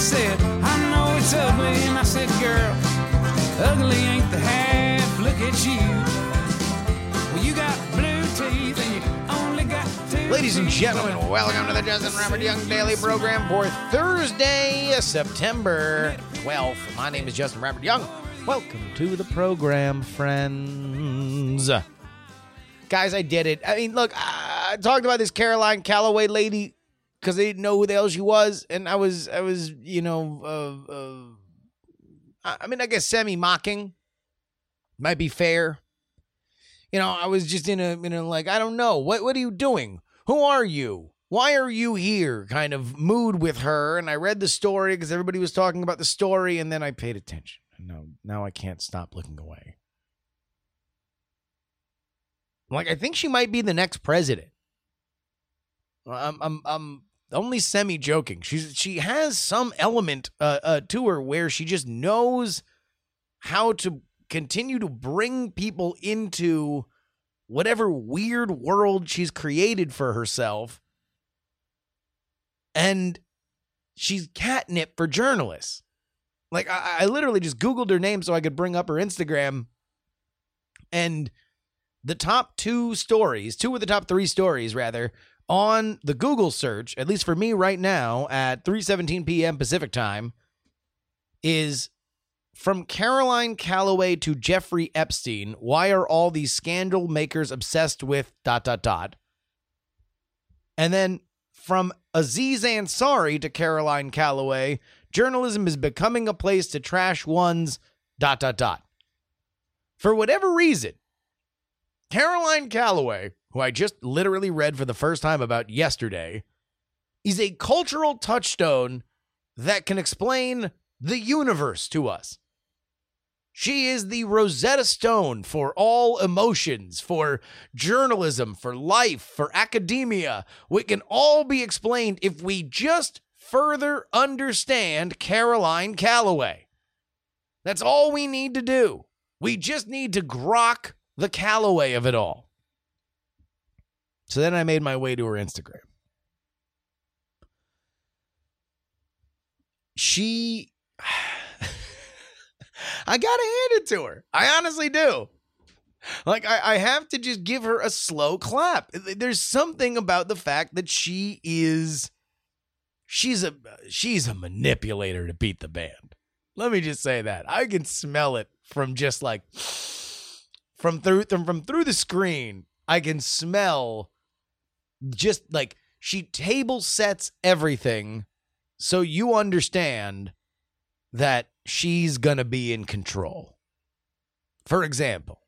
Said, I know it's ugly. And I said, Girl, ugly ain't the half. Look at you. Well, you got blue teeth and you only got two. Ladies and gentlemen, welcome to the Justin Robert Young Daily Program for Thursday, September 12th. My name is Justin Robert Young. Welcome to the program, friends. Guys, I did it. I mean, look, I talked about this Caroline Calloway lady because they didn't know who the hell she was, and I was, I was, you know, uh, uh, I mean, I guess semi mocking might be fair. You know, I was just in a, you know like, I don't know, what, what are you doing? Who are you? Why are you here? Kind of mood with her, and I read the story because everybody was talking about the story, and then I paid attention. And now, now I can't stop looking away. Like, I think she might be the next president. I'm, I'm, I'm only semi joking. She's, she has some element uh, uh, to her where she just knows how to continue to bring people into whatever weird world she's created for herself. And she's catnip for journalists. Like, I, I literally just Googled her name so I could bring up her Instagram. And the top two stories, two of the top three stories, rather, on the Google search, at least for me right now at 3:17 p.m. Pacific time, is from Caroline Calloway to Jeffrey Epstein. Why are all these scandal makers obsessed with dot dot dot? And then from Aziz Ansari to Caroline Calloway, journalism is becoming a place to trash one's dot dot dot. For whatever reason, Caroline Calloway, who I just literally read for the first time about yesterday, is a cultural touchstone that can explain the universe to us. She is the Rosetta Stone for all emotions, for journalism, for life, for academia. We can all be explained if we just further understand Caroline Calloway. That's all we need to do. We just need to grok the Calloway of it all. So then I made my way to her Instagram. She I gotta hand it to her. I honestly do. Like I, I have to just give her a slow clap. There's something about the fact that she is she's a she's a manipulator to beat the band. Let me just say that. I can smell it from just like from through from, from through the screen. I can smell just like she table sets everything so you understand that she's going to be in control. For example,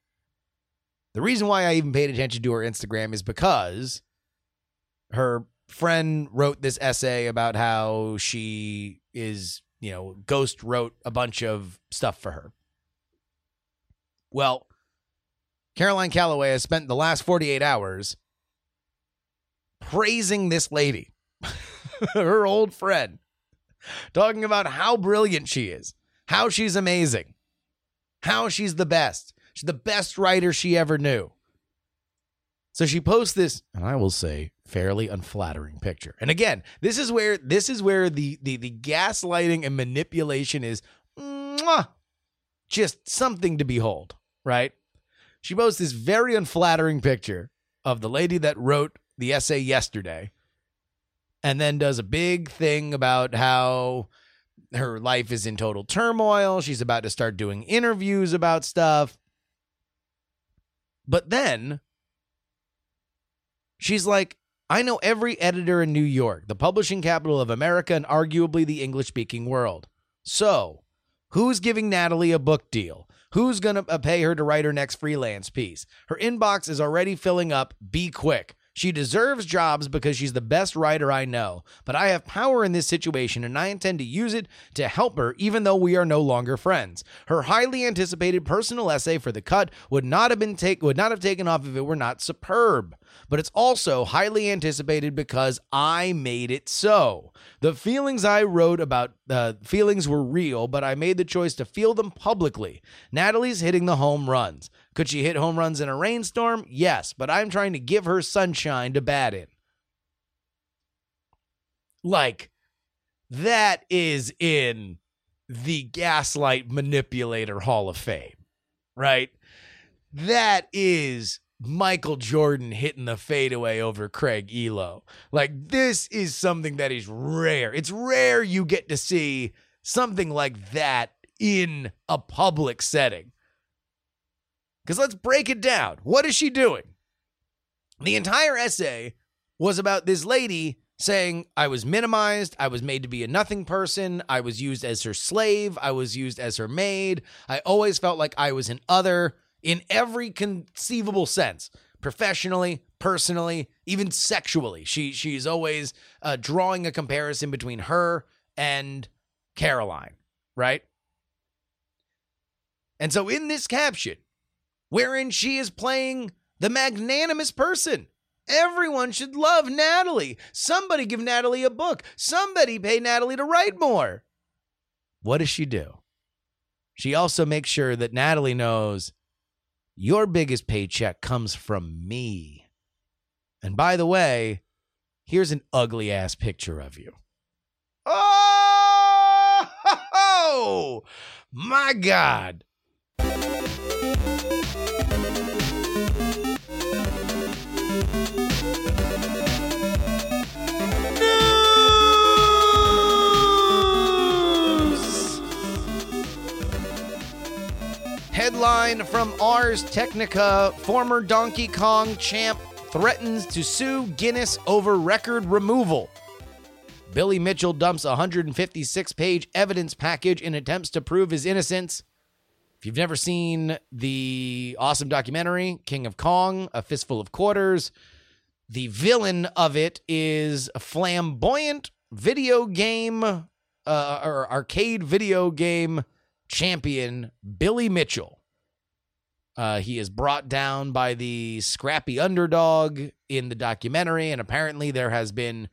the reason why I even paid attention to her Instagram is because her friend wrote this essay about how she is, you know, Ghost wrote a bunch of stuff for her. Well, Caroline Calloway has spent the last 48 hours praising this lady, her old friend, talking about how brilliant she is, how she's amazing, how she's the best. She's the best writer she ever knew. So she posts this, and I will say, fairly unflattering picture. And again, this is where this is where the the, the gaslighting and manipulation is mwah, just something to behold, right? She posts this very unflattering picture of the lady that wrote the essay yesterday and then does a big thing about how her life is in total turmoil. She's about to start doing interviews about stuff. But then she's like, I know every editor in New York, the publishing capital of America and arguably the English speaking world. So, Who's giving Natalie a book deal? Who's going to uh, pay her to write her next freelance piece? Her inbox is already filling up. Be quick. She deserves jobs because she's the best writer I know, but I have power in this situation and I intend to use it to help her even though we are no longer friends. Her highly anticipated personal essay for the cut would not have been take would not have taken off if it were not superb, but it's also highly anticipated because I made it so. The feelings I wrote about uh, feelings were real, but I made the choice to feel them publicly. Natalie's hitting the home runs. Could she hit home runs in a rainstorm? Yes, but I'm trying to give her sunshine to bat in. Like, that is in the Gaslight Manipulator Hall of Fame, right? That is Michael Jordan hitting the fadeaway over Craig Ehlo. Like, this is something that is rare. It's rare you get to see something like that in a public setting. Because let's break it down. What is she doing? The entire essay was about this lady saying, I was minimized. I was made to be a nothing person. I was used as her slave. I was used as her maid. I always felt like I was an other in every conceivable sense professionally, personally, even sexually. She she's always uh, drawing a comparison between her and Caroline, right? And so in this caption, wherein she is playing the magnanimous person. Everyone should love Natalie. Somebody give Natalie a book. Somebody pay Natalie to write more. What does she do? She also makes sure that Natalie knows your biggest paycheck comes from me. And by the way, here's an ugly ass picture of you. Oh, my God. From Ars Technica former Donkey Kong champ threatens to sue Guinness over record removal. Billy Mitchell dumps a 156 page evidence package in attempts to prove his innocence. If you've never seen the awesome documentary, King of Kong, A Fistful of Quarters, the villain of it is a flamboyant video game uh, or arcade video game champion, Billy Mitchell. Uh, he is brought down by the scrappy underdog in the documentary, and apparently there has been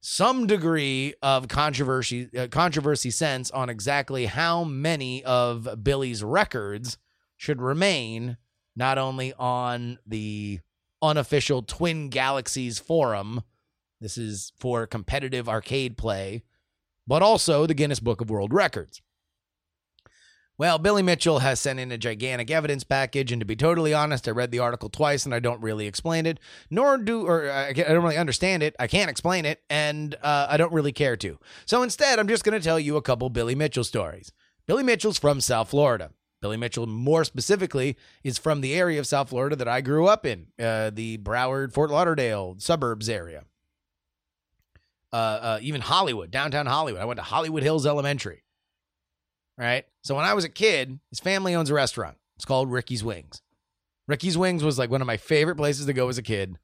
some degree of controversy uh, controversy sense on exactly how many of Billy's records should remain not only on the unofficial Twin Galaxies forum this is for competitive arcade play but also the Guinness Book of World Records well, Billy Mitchell has sent in a gigantic evidence package, and to be totally honest, I read the article twice and I don't really explain it, nor do, or I don't really understand it. I can't explain it, and uh, I don't really care to. So instead, I'm just going to tell you a couple Billy Mitchell stories. Billy Mitchell's from South Florida. Billy Mitchell, more specifically, is from the area of South Florida that I grew up in, uh, the Broward, Fort Lauderdale suburbs area. Uh, uh, even Hollywood, downtown Hollywood. I went to Hollywood Hills Elementary right? So when I was a kid, his family owns a restaurant. It's called Ricky's Wings. Ricky's Wings was like one of my favorite places to go as a kid.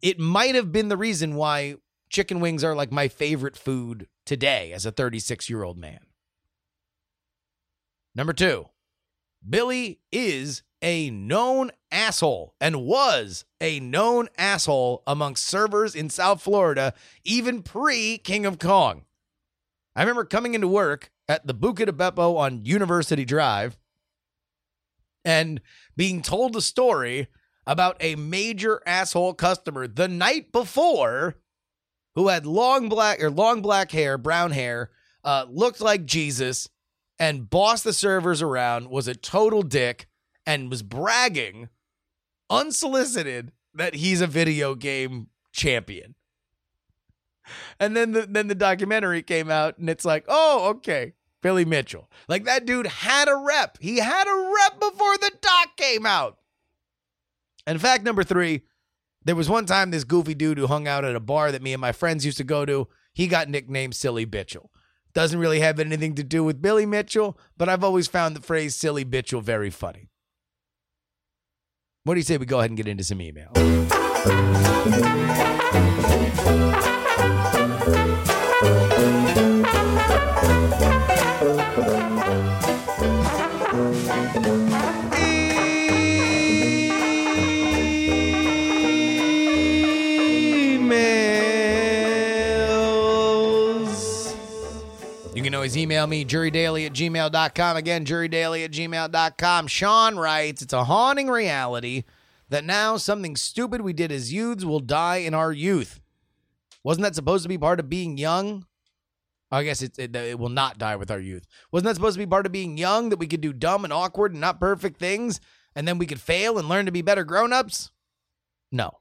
It might have been the reason why chicken wings are like my favorite food today as a 36 year old man. Number two, Billy is a known asshole and was a known asshole amongst servers in South Florida, even pre King of Kong. I remember coming into work at the Buca di Beppo on University Drive and being told a story about a major asshole customer the night before who had long black or long black hair, brown hair, uh, looked like Jesus, and bossed the servers around, was a total dick, and was bragging unsolicited that he's a video game champion. And then the then the documentary came out, and it's like, oh, okay, Billy Mitchell. Like that dude had a rep. He had a rep before the doc came out. And fact number three, there was one time this goofy dude who hung out at a bar that me and my friends used to go to. He got nicknamed Silly Bitchel. Doesn't really have anything to do with Billy Mitchell, but I've always found the phrase silly Mitchell very funny. What do you say we go ahead and get into some email? Emails. You can always email me, jurydaily at gmail.com. Again, jurydaily at gmail.com. Sean writes, It's a haunting reality that now something stupid we did as youths will die in our youth. Wasn't that supposed to be part of being young? I guess it, it, it will not die with our youth. Wasn't that supposed to be part of being young that we could do dumb and awkward and not perfect things and then we could fail and learn to be better grown ups? No.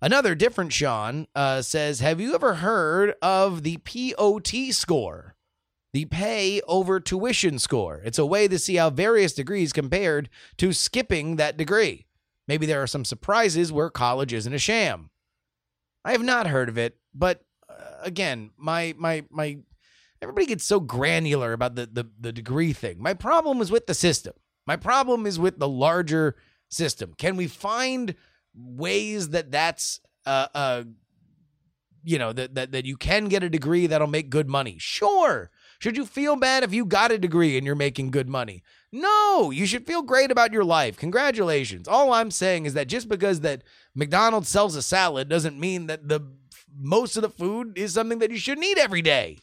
Another different Sean uh, says, Have you ever heard of the POT score? The pay over tuition score. It's a way to see how various degrees compared to skipping that degree. Maybe there are some surprises where college isn't a sham. I have not heard of it, but uh, again, my my my everybody gets so granular about the, the the degree thing. My problem is with the system. My problem is with the larger system. Can we find ways that that's uh uh you know that that that you can get a degree that'll make good money? Sure. Should you feel bad if you got a degree and you're making good money? No, you should feel great about your life. Congratulations. All I'm saying is that just because that McDonald's sells a salad doesn't mean that the most of the food is something that you shouldn't eat every day.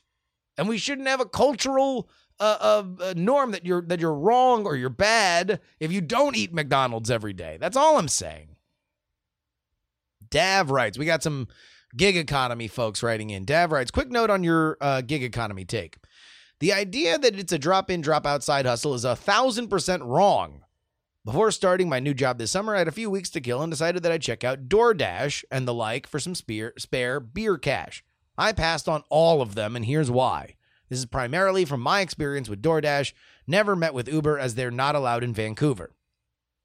And we shouldn't have a cultural uh, uh, uh, norm that you're that you're wrong or you're bad if you don't eat McDonald's every day. That's all I'm saying. Dav writes, we got some gig economy folks writing in. Dav writes, quick note on your uh, gig economy take. The idea that it's a drop in, drop out side hustle is a thousand percent wrong. Before starting my new job this summer, I had a few weeks to kill and decided that I'd check out DoorDash and the like for some spare, spare beer cash. I passed on all of them, and here's why. This is primarily from my experience with DoorDash, never met with Uber as they're not allowed in Vancouver.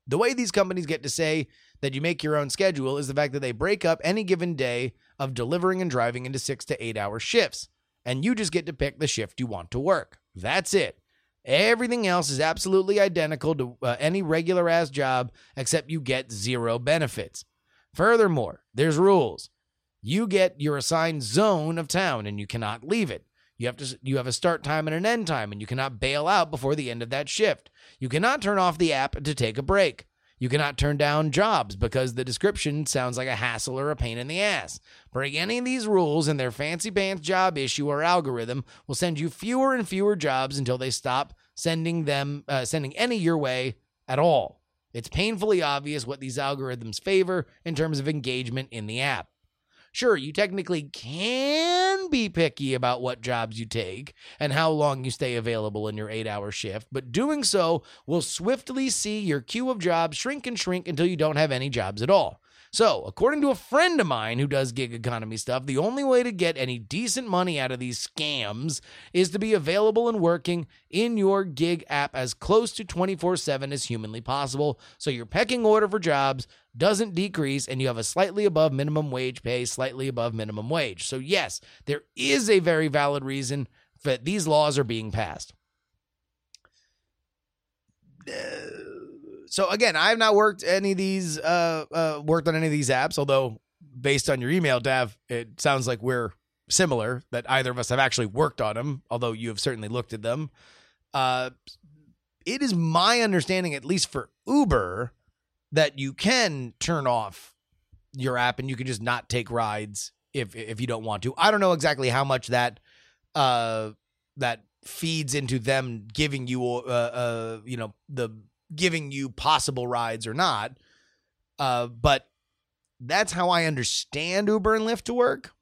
The way these companies get to say that you make your own schedule is the fact that they break up any given day of delivering and driving into six to eight hour shifts, and you just get to pick the shift you want to work. That's it. Everything else is absolutely identical to uh, any regular ass job, except you get zero benefits. Furthermore, there's rules. You get your assigned zone of town and you cannot leave it. You have to you have a start time and an end time and you cannot bail out before the end of that shift. You cannot turn off the app to take a break. You cannot turn down jobs because the description sounds like a hassle or a pain in the ass. Break any of these rules and their fancy pants job issue or algorithm will send you fewer and fewer jobs until they stop sending them uh, sending any your way at all. It's painfully obvious what these algorithms favor in terms of engagement in the app. Sure, you technically can be picky about what jobs you take and how long you stay available in your eight hour shift, but doing so will swiftly see your queue of jobs shrink and shrink until you don't have any jobs at all. So, according to a friend of mine who does gig economy stuff, the only way to get any decent money out of these scams is to be available and working in your gig app as close to 24 7 as humanly possible. So, your pecking order for jobs doesn't decrease and you have a slightly above minimum wage pay, slightly above minimum wage. So, yes, there is a very valid reason that these laws are being passed. Uh, so again, I have not worked any of these uh, uh worked on any of these apps, although based on your email, Dav, it sounds like we're similar that either of us have actually worked on them, although you have certainly looked at them. Uh it is my understanding, at least for Uber, that you can turn off your app and you can just not take rides if if you don't want to. I don't know exactly how much that uh that feeds into them giving you uh uh you know the giving you possible rides or not. Uh but that's how I understand Uber and Lyft to work.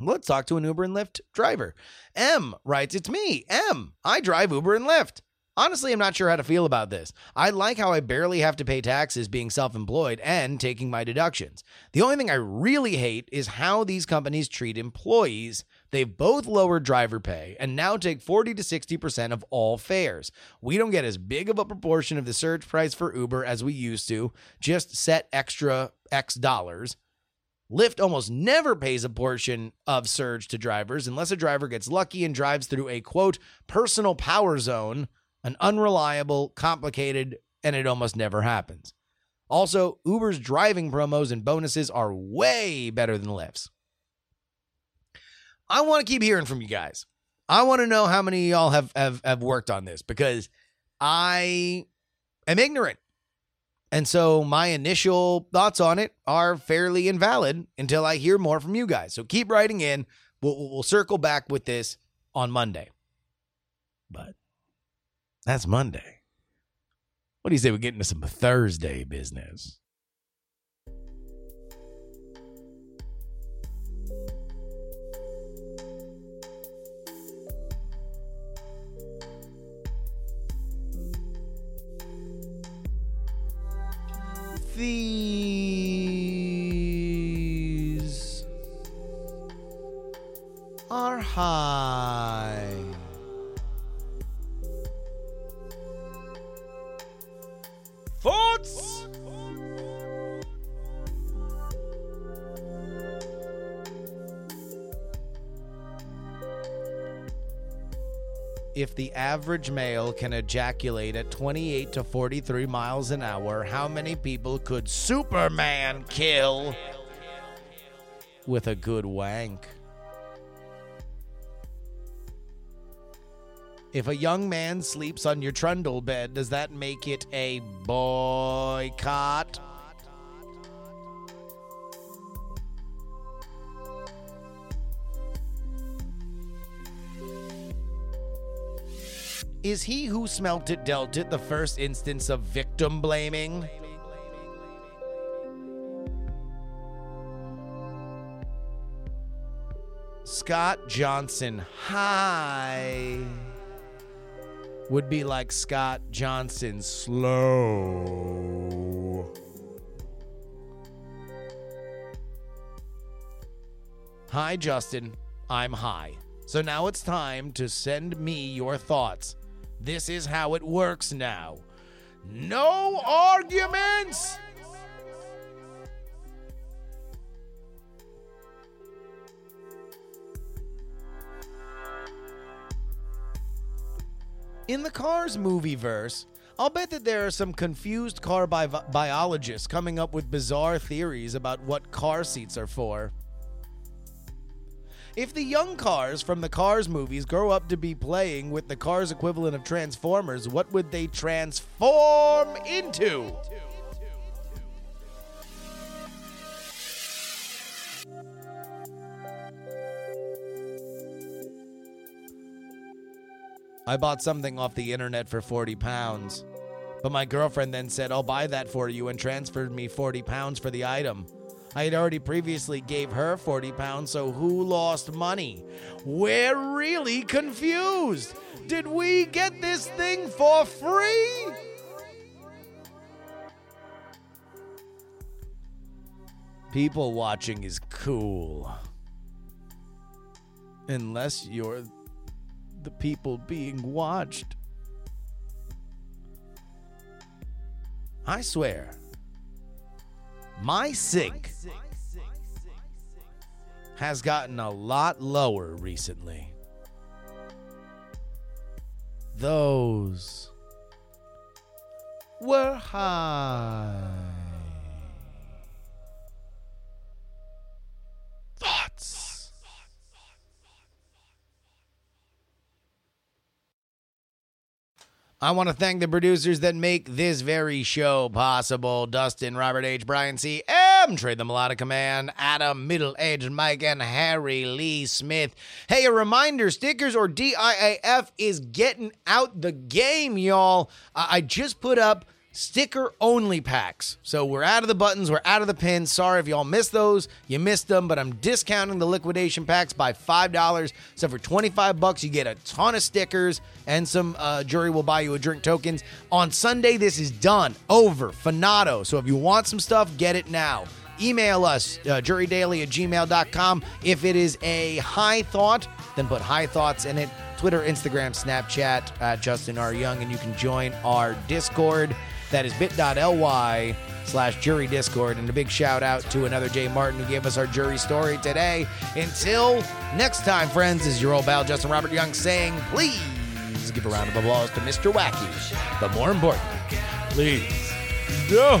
Let's talk to an Uber and Lyft driver. M writes, It's me, M. I drive Uber and Lyft. Honestly, I'm not sure how to feel about this. I like how I barely have to pay taxes being self employed and taking my deductions. The only thing I really hate is how these companies treat employees. They've both lowered driver pay and now take 40 to 60% of all fares. We don't get as big of a proportion of the surge price for Uber as we used to, just set extra X dollars. Lyft almost never pays a portion of surge to drivers unless a driver gets lucky and drives through a quote personal power zone, an unreliable, complicated, and it almost never happens. Also, Uber's driving promos and bonuses are way better than Lyft's. I want to keep hearing from you guys. I want to know how many of y'all have, have have worked on this because I am ignorant. And so my initial thoughts on it are fairly invalid until I hear more from you guys. So keep writing in. We'll, we'll circle back with this on Monday. But that's Monday. What do you say we get into some Thursday business? These are high. If the average male can ejaculate at 28 to 43 miles an hour, how many people could Superman kill with a good wank? If a young man sleeps on your trundle bed, does that make it a boycott? Is he who smelt it dealt it the first instance of victim blaming? Scott Johnson high would be like Scott Johnson slow. Hi, Justin. I'm high. So now it's time to send me your thoughts. This is how it works now. No arguments! In the Cars movie verse, I'll bet that there are some confused car bi- biologists coming up with bizarre theories about what car seats are for. If the young cars from the Cars movies grow up to be playing with the Cars equivalent of Transformers, what would they transform into? I bought something off the internet for 40 pounds. But my girlfriend then said, I'll buy that for you and transferred me 40 pounds for the item. I had already previously gave her 40 pounds, so who lost money? We're really confused. Did we get this thing for free? People watching is cool. Unless you're the people being watched. I swear, my sink has gotten a lot lower recently. Those were high. I want to thank the producers that make this very show possible Dustin, Robert H., Brian C., M., Trey the Melodica Man, Adam, Middle Aged Mike, and Harry Lee Smith. Hey, a reminder stickers or DIAF is getting out the game, y'all. I just put up sticker only packs. So we're out of the buttons, we're out of the pins. Sorry if y'all missed those. You missed them, but I'm discounting the liquidation packs by $5. So for 25 bucks, you get a ton of stickers and some uh, jury will buy you a drink tokens. On Sunday, this is done. Over. Finado. So if you want some stuff, get it now. Email us, uh, jurydaily at gmail.com. If it is a high thought, then put high thoughts in it Twitter, Instagram, Snapchat at Justin R. Young, and you can join our Discord. That is bit.ly slash jury discord. And a big shout out to another Jay Martin who gave us our jury story today. Until next time, friends, is your old pal Justin Robert Young saying, please give a round of applause to Mr. Wacky. But more important, please Do